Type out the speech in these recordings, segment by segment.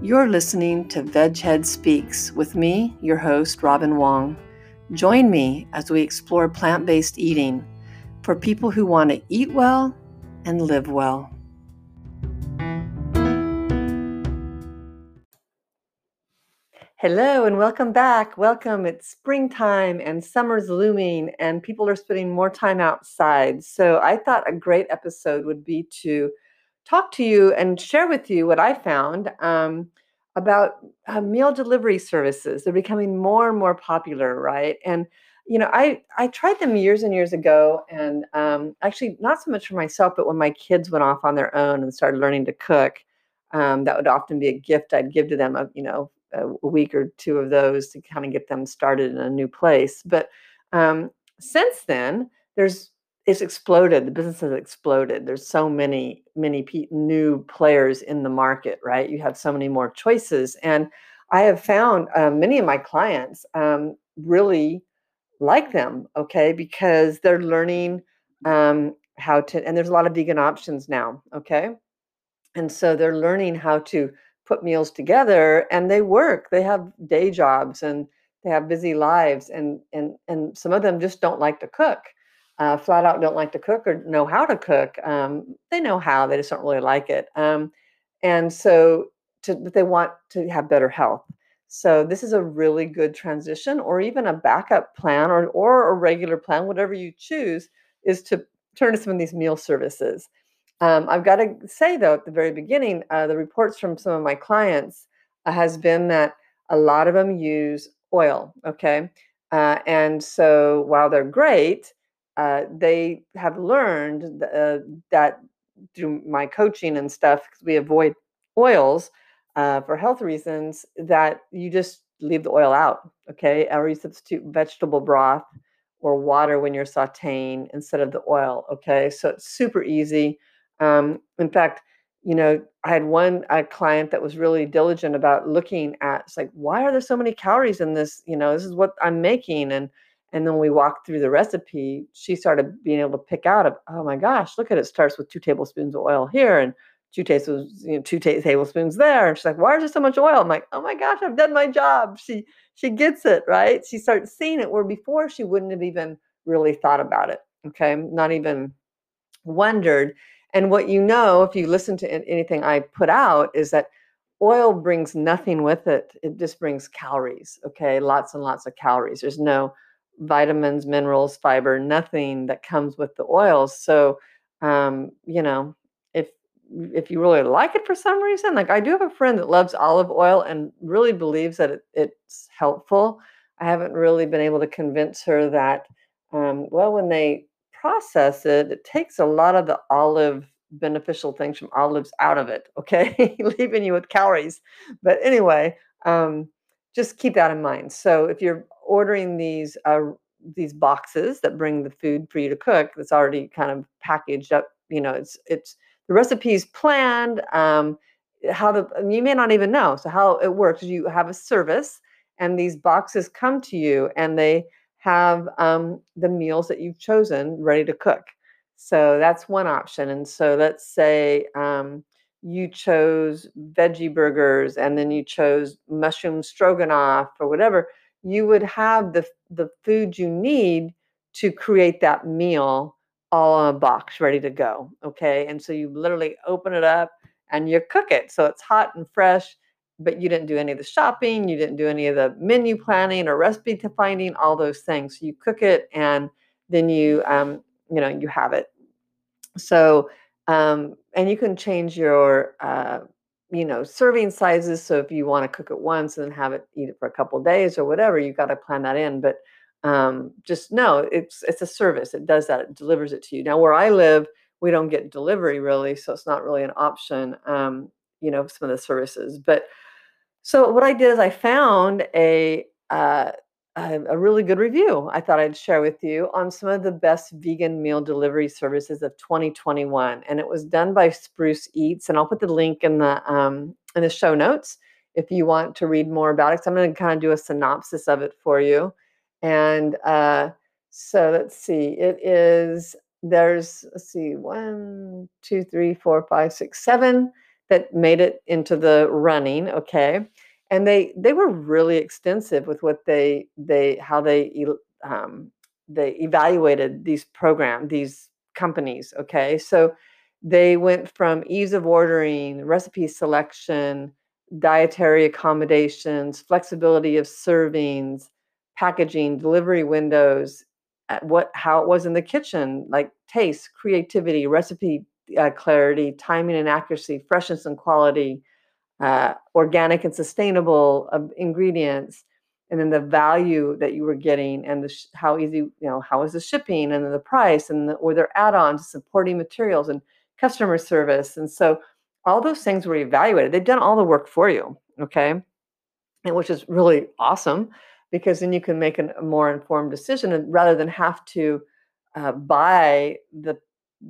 You're listening to Veghead Speaks with me, your host, Robin Wong. Join me as we explore plant based eating for people who want to eat well and live well. Hello and welcome back. Welcome. It's springtime and summer's looming, and people are spending more time outside. So, I thought a great episode would be to talk to you and share with you what I found um, about uh, meal delivery services. They're becoming more and more popular, right? And you know, I I tried them years and years ago, and um, actually not so much for myself, but when my kids went off on their own and started learning to cook, um, that would often be a gift I'd give to them. Of you know, a week or two of those to kind of get them started in a new place. But um, since then, there's it's exploded. The business has exploded. There's so many, many new players in the market, right? You have so many more choices. And I have found um, many of my clients um, really like them, okay, because they're learning um, how to, and there's a lot of vegan options now, okay? And so they're learning how to put meals together and they work. They have day jobs and they have busy lives and and and some of them just don't like to cook uh, flat out don't like to cook or know how to cook. Um, they know how, they just don't really like it. Um, and so to, they want to have better health. So this is a really good transition or even a backup plan or, or a regular plan, whatever you choose, is to turn to some of these meal services. Um, I've got to say though, at the very beginning, uh, the reports from some of my clients uh, has been that a lot of them use oil. Okay. Uh, and so while they're great, uh, they have learned uh, that through my coaching and stuff, because we avoid oils uh, for health reasons, that you just leave the oil out, okay? Or you substitute vegetable broth or water when you're sauteing instead of the oil, okay? So it's super easy. Um, in fact, you know, I had one a client that was really diligent about looking at, it's like, why are there so many calories in this? You know, this is what I'm making. And and then we walked through the recipe, she started being able to pick out of, oh my gosh, look at it. starts with two tablespoons of oil here and two tablespoons, you know, two ta- tablespoons there. And she's like, why is there so much oil? I'm like, oh my gosh, I've done my job. She she gets it, right? She starts seeing it where before she wouldn't have even really thought about it. Okay. Not even wondered. And what you know, if you listen to anything I put out, is that oil brings nothing with it. It just brings calories. Okay. Lots and lots of calories. There's no vitamins, minerals, fiber, nothing that comes with the oils. So, um, you know, if if you really like it for some reason, like I do have a friend that loves olive oil and really believes that it, it's helpful. I haven't really been able to convince her that, um, well, when they process it, it takes a lot of the olive beneficial things from olives out of it, okay, leaving you with calories. But anyway, um, just keep that in mind. So if you're ordering these uh, these boxes that bring the food for you to cook, that's already kind of packaged up. You know, it's it's the recipe's planned. Um, how the you may not even know. So how it works you have a service, and these boxes come to you, and they have um, the meals that you've chosen ready to cook. So that's one option. And so let's say um, you chose veggie burgers and then you chose mushroom stroganoff or whatever, you would have the the food you need to create that meal all in a box ready to go. Okay. And so you literally open it up and you cook it. So it's hot and fresh, but you didn't do any of the shopping, you didn't do any of the menu planning or recipe finding, all those things. So you cook it and then you um, you know, you have it. So um, and you can change your, uh, you know, serving sizes. So if you want to cook it once and have it eat it for a couple days or whatever, you got to plan that in. But um, just know it's it's a service. It does that. It delivers it to you. Now where I live, we don't get delivery really, so it's not really an option. Um, you know, some of the services, but So what I did is I found a uh, a, a really good review. I thought I'd share with you on some of the best vegan meal delivery services of 2021, and it was done by Spruce Eats. And I'll put the link in the um, in the show notes if you want to read more about it. So I'm going to kind of do a synopsis of it for you. And uh, so let's see. It is there's let's see one, two, three, four, five, six, seven that made it into the running. Okay, and they they were really extensive with what they they how they um, they evaluated these program these companies. Okay, so they went from ease of ordering, recipe selection, dietary accommodations, flexibility of servings, packaging, delivery windows, what how it was in the kitchen, like taste, creativity, recipe uh, clarity, timing and accuracy, freshness and quality, uh, organic and sustainable uh, ingredients, and then the value that you were getting, and the sh- how easy you know how is the shipping, and the price, and the, or their add-ons, supporting materials, and customer service, and so all those things were evaluated. They've done all the work for you, okay, and which is really awesome because then you can make an, a more informed decision and rather than have to uh, buy the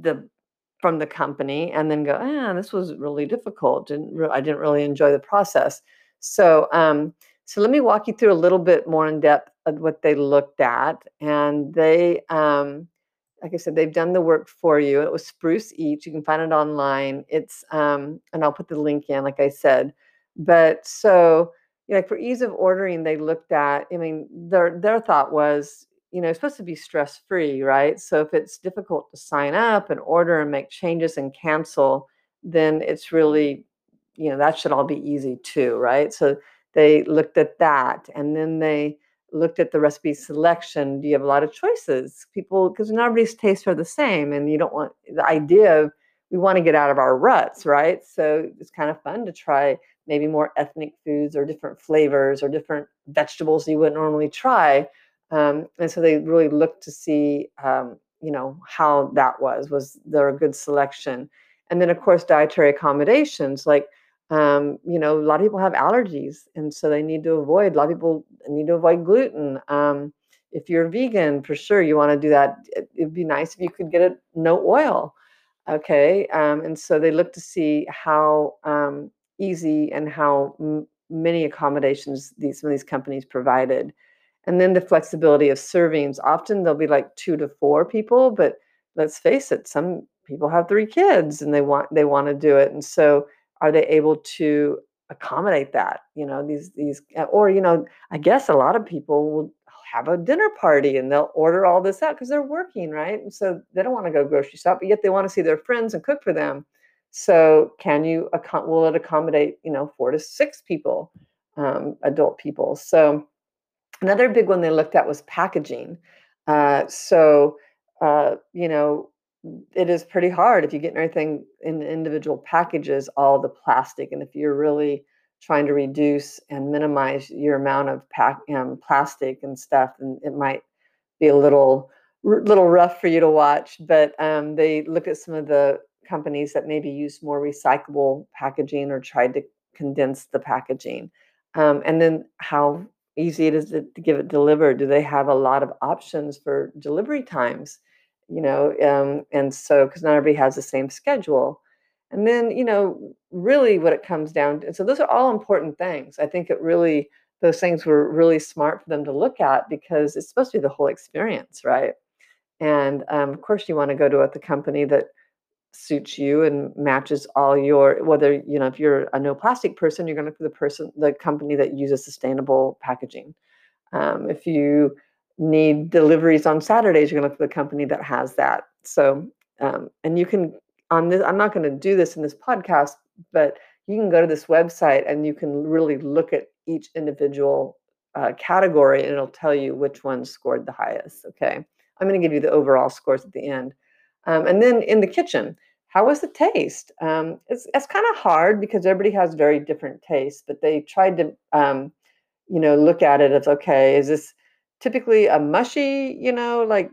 the from the company and then go, ah, this was really difficult. Didn't re- I didn't really enjoy the process. So um, so let me walk you through a little bit more in depth of what they looked at, and they. Um, like I said, they've done the work for you. It was Spruce Eats. You can find it online. It's um, and I'll put the link in, like I said. But so you know, for ease of ordering, they looked at, I mean, their their thought was, you know, it's supposed to be stress free, right? So if it's difficult to sign up and order and make changes and cancel, then it's really, you know, that should all be easy too, right? So they looked at that and then they looked at the recipe selection. Do you have a lot of choices? People, because not everybody's tastes are the same, and you don't want the idea of we want to get out of our ruts, right? So it's kind of fun to try maybe more ethnic foods or different flavors or different vegetables you wouldn't normally try. Um, and so they really looked to see, um, you know, how that was. Was there a good selection? And then, of course, dietary accommodations. Like, um, you know, a lot of people have allergies, and so they need to avoid. A lot of people need to avoid gluten. Um, if you're vegan, for sure, you want to do that. It, it'd be nice if you could get it no oil. Okay, um, and so they look to see how um, easy and how m- many accommodations these some of these companies provided and then the flexibility of servings often there'll be like two to four people but let's face it some people have three kids and they want they want to do it. And so are they able to accommodate that you know these these uh, or you know i guess a lot of people will have a dinner party and they'll order all this out because they're working right? And so they don't want to go grocery shop but yet they want to see their friends and cook for them. So can you will it accommodate you know four to six people, um, adult people? So another big one they looked at was packaging. Uh, so uh, you know it is pretty hard if you get everything in individual packages, all the plastic, and if you're really trying to reduce and minimize your amount of pack, um, plastic and stuff, and it might be a little little rough for you to watch. But um, they look at some of the companies that maybe use more recyclable packaging or tried to condense the packaging. Um, and then how easy it is to, to, give it delivered. Do they have a lot of options for delivery times? You know, um, and so because not everybody has the same schedule. And then, you know, really what it comes down to, so those are all important things. I think it really, those things were really smart for them to look at because it's supposed to be the whole experience, right? And um, of course, you want to go to a, the company that suits you and matches all your whether you know if you're a no plastic person you're going to the person the company that uses sustainable packaging. Um, if you need deliveries on saturdays you're going to look for the company that has that. So um, and you can on this i'm not going to do this in this podcast but you can go to this website and you can really look at each individual uh, category and it'll tell you which one scored the highest okay? I'm going to give you the overall scores at the end um, and then in the kitchen, how was the taste? Um, it's it's kind of hard because everybody has very different tastes, but they tried to, um, you know, look at it as okay, is this typically a mushy, you know, like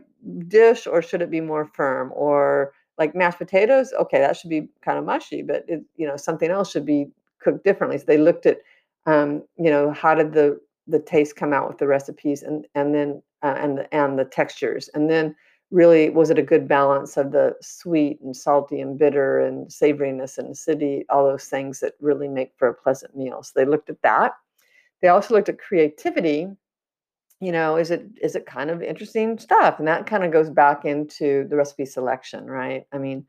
dish, or should it be more firm? Or like mashed potatoes, okay, that should be kind of mushy, but it, you know, something else should be cooked differently. So they looked at um, you know, how did the the taste come out with the recipes, and and then uh, and the, and the textures, and then really was it a good balance of the sweet and salty and bitter and savoriness and acidity, all those things that really make for a pleasant meal. So they looked at that. They also looked at creativity. You know, is it is it kind of interesting stuff? And that kind of goes back into the recipe selection, right? I mean,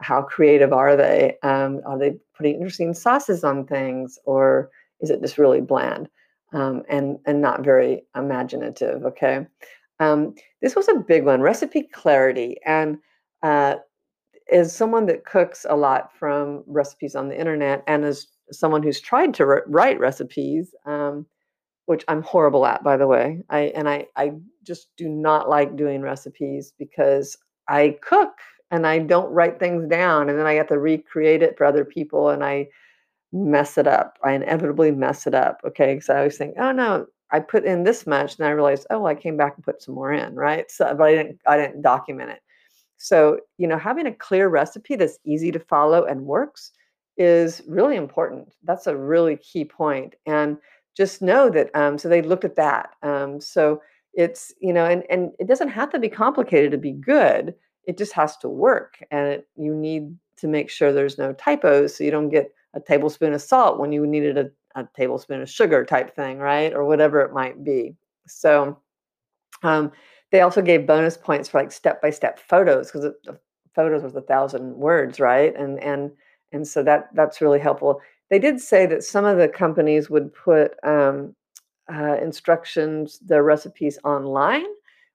how creative are they? Um, are they putting interesting sauces on things, or is it just really bland um, and and not very imaginative? Okay, um, this was a big one, recipe clarity, and uh, as someone that cooks a lot from recipes on the internet, and as someone who's tried to re- write recipes, um, which I'm horrible at, by the way, I and I I just do not like doing recipes because I cook and I don't write things down, and then I have to recreate it for other people, and I mess it up. I inevitably mess it up. Okay, because I always think, oh no, I put in this much, and I realized, oh, I came back and put some more in, right? So, but I didn't, I didn't document it. So, you know, having a clear recipe that's easy to follow and works is really important. That's a really key point. And just know that. Um, so they looked at that. Um, so it's you know, and and it doesn't have to be complicated to be good. It just has to work, and it, you need to make sure there's no typos, so you don't get a tablespoon of salt when you needed a a tablespoon of sugar type thing, right? Or whatever it might be. So um, they also gave bonus points for like step by step photos because the photos was a thousand words, right? And and and so that that's really helpful. They did say that some of the companies would put um, uh, instructions, their recipes online,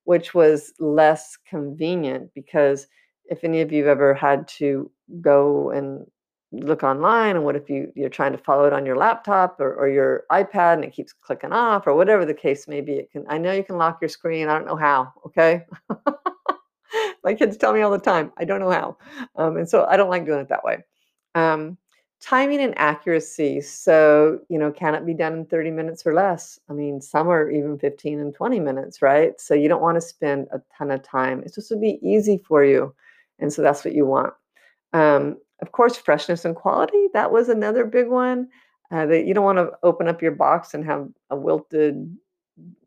which was less convenient because if any of you have ever had to go and look online and what if you you're trying to follow it on your laptop or, or your ipad and it keeps clicking off or whatever the case may be it can i know you can lock your screen i don't know how okay? My kids tell me all the time i don't know how um, and so i don't like doing it that way. Um, timing and accuracy so you know can it be done in 30 minutes or less? I mean some are even 15 and 20 minutes right? So you don't want to spend a ton of time it's just to be easy for you and so that's what you want. Um, of course, freshness and quality, that was another big one. Uh, that you don't want to open up your box and have a wilted,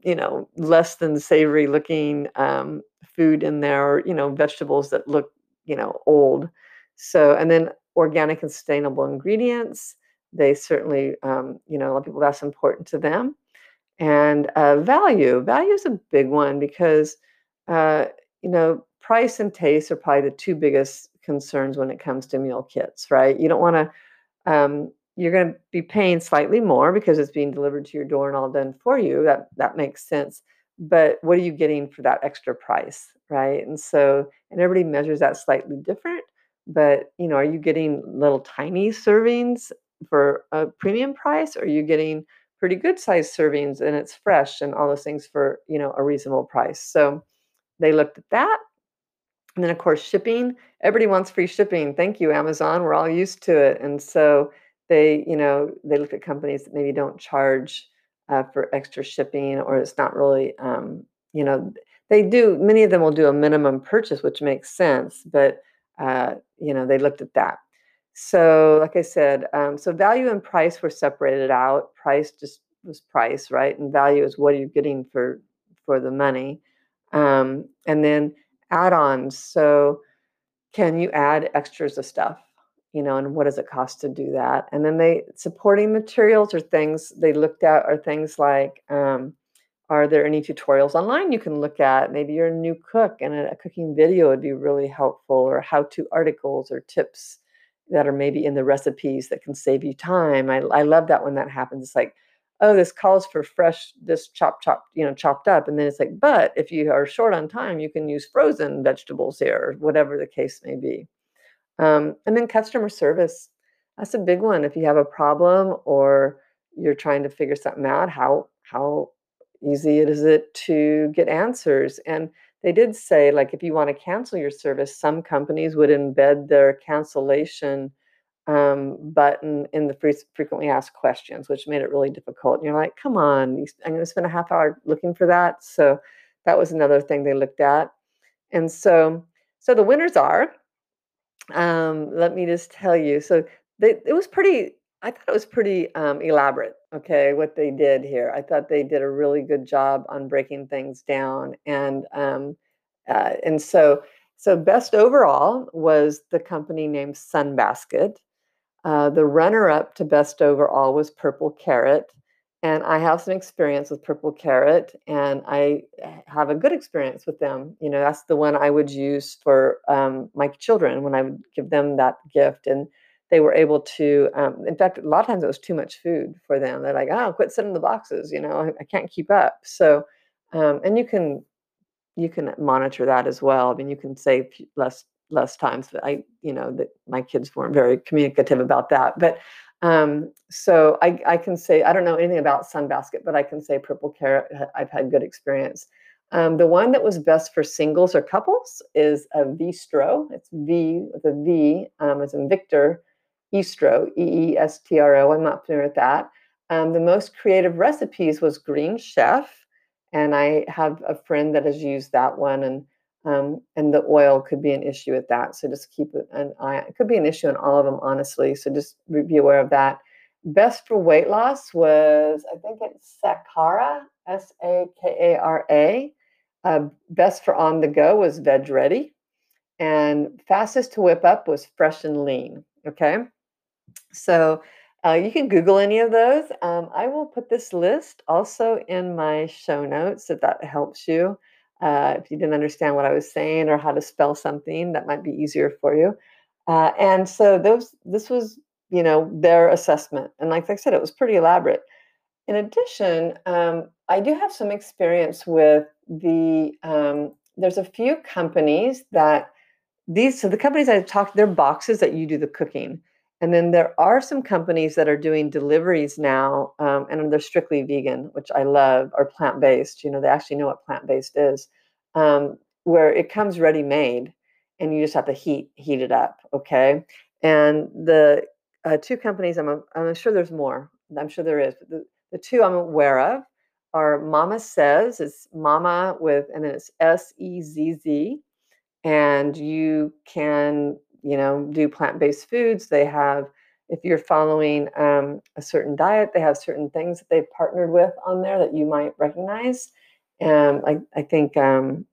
you know, less than savory looking um, food in there, or you know, vegetables that look, you know, old. So, and then organic and sustainable ingredients. They certainly, um, you know, a lot of people that's important to them. And uh, value, value is a big one because, uh, you know, price and taste are probably the two biggest concerns when it comes to meal kits, right? You don't want to, um, you're going to be paying slightly more because it's being delivered to your door and all done for you. That that makes sense. But what are you getting for that extra price, right? And so, and everybody measures that slightly different. But you know, are you getting little tiny servings for a premium price, or are you getting pretty good sized servings and it's fresh and all those things for you know a reasonable price? So they looked at that and then, of course, shipping. Everybody wants free shipping. Thank you, Amazon. We're all used to it. And so they, you know, they look at companies that maybe don't charge uh, for extra shipping, or it's not really, um, you know, they do. Many of them will do a minimum purchase, which makes sense. But uh, you know, they looked at that. So, like I said, um, so value and price were separated out. Price just was price, right? And value is what are you getting for for the money. Um, and then add-ons. So can you add extras of stuff? You know, and what does it cost to do that? And then they supporting materials or things they looked at are things like um, are there any tutorials online you can look at? Maybe you're a new cook and a, a cooking video would be really helpful, or how to articles or tips that are maybe in the recipes that can save you time. I, I love that when that happens. It's like, oh, this calls for fresh, this chopped, chopped, you know, chopped up. And then it's like, but if you are short on time, you can use frozen vegetables here, or whatever the case may be. Um, and then customer service. That's a big one. If you have a problem or you're trying to figure something out, how how easy is it to get answers? And they did say, like, if you want to cancel your service, some companies would embed their cancellation um, button in the frequently asked questions, which made it really difficult. And you're like, come on, I'm going to spend a half hour looking for that. So that was another thing they looked at. And so, so the winners are, um, let me just tell you. So they, it was pretty, I thought it was pretty um, elaborate. okay, what they did here. I thought they did a really good job on breaking things down, and um, uh, and so so best overall was the company named Sunbasket. Uh, the runner-up to best overall was Purple Carrot, and I have some experience with Purple Carrot, and I eh, have a good experience with them. You know, that's the one I would use for um, my children when I would give them that gift, and they were able to. Um, in fact, a lot of times it was too much food for them. They're like, "Oh, quit sitting in the boxes," you know, I, I can't keep up. So, um, and you can you can monitor that as well. I mean, you can save less less times. But I, you know, that my kids weren't very communicative about that, but um, so I, I can say, I don't know anything about Sunbasket, but I can say Purple Carrot, I've had good experience. Um, the one that was best for singles or couples is a Veestro. It's V with a V, um, as in Victor, Eestro, E E S T R O. I'm not familiar with that. Um, the most creative recipes was Green Chef, and I have a friend that has used that one, and um, and the oil could be an issue with that. So just keep an eye. It could be an issue in all of them, honestly. So just be aware of that. Best for weight loss was I think it's Sakara, S A K A R A. Uh, best for on the go was Veg Ready, and fastest to whip up was Fresh and Lean. Okay, so uh, you can Google any of those. Um, I will put this list also in my show notes if that helps you. Uh, if you didn't understand what I was saying or how to spell something, that might be easier for you. Uh, and so those, this was, you know, their assessment, and like I said, it was pretty elaborate. In addition, um, I do have some experience with the. Um, there's a few companies that these. So the companies I talked, they're boxes that you do the cooking. And then there are some companies that are doing deliveries now, um, and they're strictly vegan, which I love, or plant based. You know, they actually know what plant based is, um, where it comes ready made, and you just have to heat heat it up. Okay, and the uh, two companies I'm I'm sure there's more. I'm sure there is, but the, the two I'm aware of are Mama Sezz. It's Mama with and then it's S E Z Z, and you can you know, do plant-based foods. They have, if you're following um, a certain diet, they have certain things that they've partnered with on there that you might recognize. And I, I think um,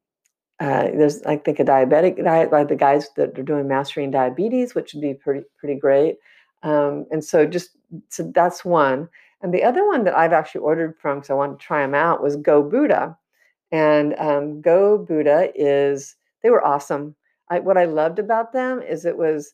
uh, there's, I think, a diabetic diet by the guys that are doing mastering diabetes, which would be pretty pretty great. Um, and so, just so that's one. And the other one that I've actually ordered from because I wanted to try them out was Go Buddha. And um, Go Buddha is they were awesome. I, what I loved about them is it was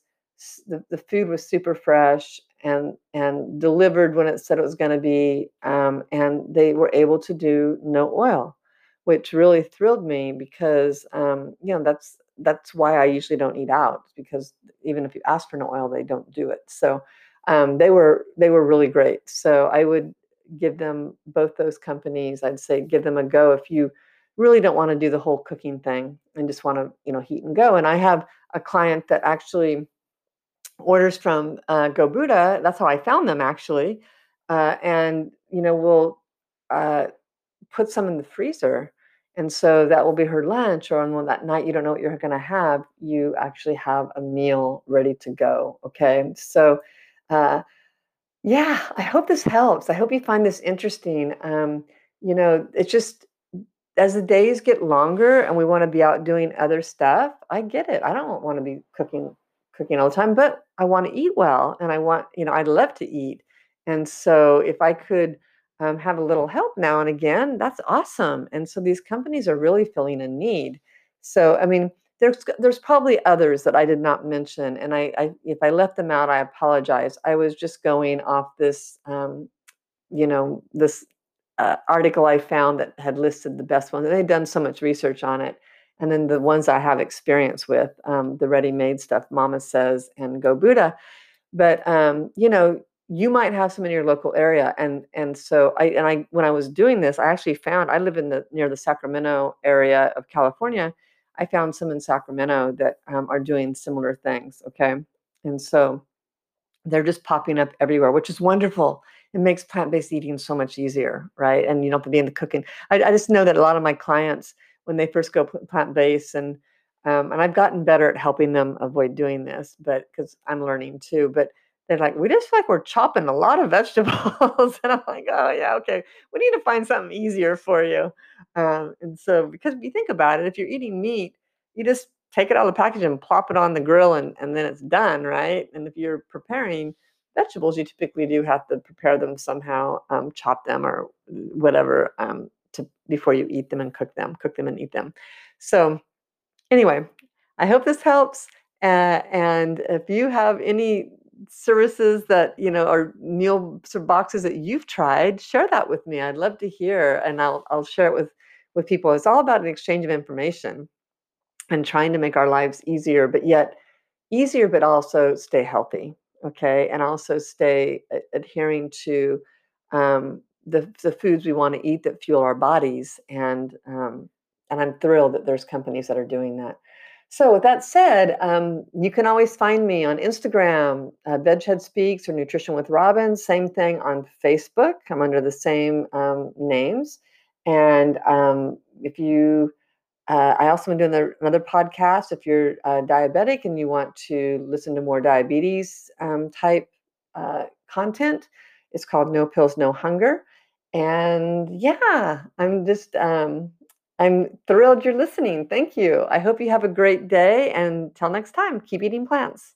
the, the food was super fresh and and delivered when it said it was going to be um, and they were able to do no oil which really thrilled me because um, you know that's that's why I usually don't eat out because even if you ask for no oil they don't do it. So um, they were they were really great. So I would give them both those companies. I'd say give them a go if you really don't want to do the whole cooking thing and just want to you know heat and go and i have a client that actually orders from uh, go buddha that's how i found them actually uh, and you know we'll uh, put some in the freezer and so that will be her lunch or on that night you don't know what you're going to have you actually have a meal ready to go okay? So uh, yeah i hope this helps i hope you find this interesting um, you know it's just as the days get longer and we want to be out doing other stuff, I get it. I don't want to be cooking cooking all the time, but I want to eat well and I want, you know, I'd love to eat. And so if I could um, have a little help now and again, that's awesome. And so these companies are really filling a need. So I mean, there's there's probably others that I did not mention, and I, I if I left them out, I apologize. I was just going off this, um, you know, this uh, article I found that had listed the best ones. and They'd done so much research on it. And then the ones I have experience with, um, the ready-made stuff, Mama Sezz and Go Buddha. But um, you know, you might have some in your local area, and and so I and I when I was doing this, I actually found I live in the near the Sacramento area of California. I found some in Sacramento that um, are doing similar things. Okay, and so they're just popping up everywhere, which is wonderful it makes plant-based eating so much easier right and you don't have to be in the cooking I, I just know that a lot of my clients when they first go plant-based and um, and i've gotten better at helping them avoid doing this but because i'm learning too but they're like, we just feel like we're chopping a lot of vegetables. and I'm like, oh, yeah, okay. We need to find something easier for you. Um, and so, because if you think about it, if you're eating meat, you just take it out of the package and plop it on the grill and, and then it's done, right? And if you're preparing vegetables, you typically do have to prepare them somehow, um, chop them or whatever um, to before you eat them and cook them, cook them and eat them. So, anyway, I hope this helps. Uh, and if you have any services that you know or meal boxes that you've tried, share that with me. I'd love to hear, and I'll I'll share it with with people. It's all about an exchange of information and trying to make our lives easier, but yet easier, but also stay healthy. Okay, and also stay adhering to um, the the foods we want to eat that fuel our bodies. And um, and I'm thrilled that there's companies that are doing that. So, with that said, um, you can always find me on Instagram, uh, Veghead Speaks or Nutrition with Robin. Same thing on Facebook. I'm under the same um, names. And um, if you, uh, I also am doing the, another podcast. If you're uh, diabetic and you want to listen to more diabetes um, type uh, content, it's called No Pills, No Hunger. And yeah, I'm just um, I'm thrilled you're listening. Thank you. I hope you have a great day. And till next time, keep eating plants.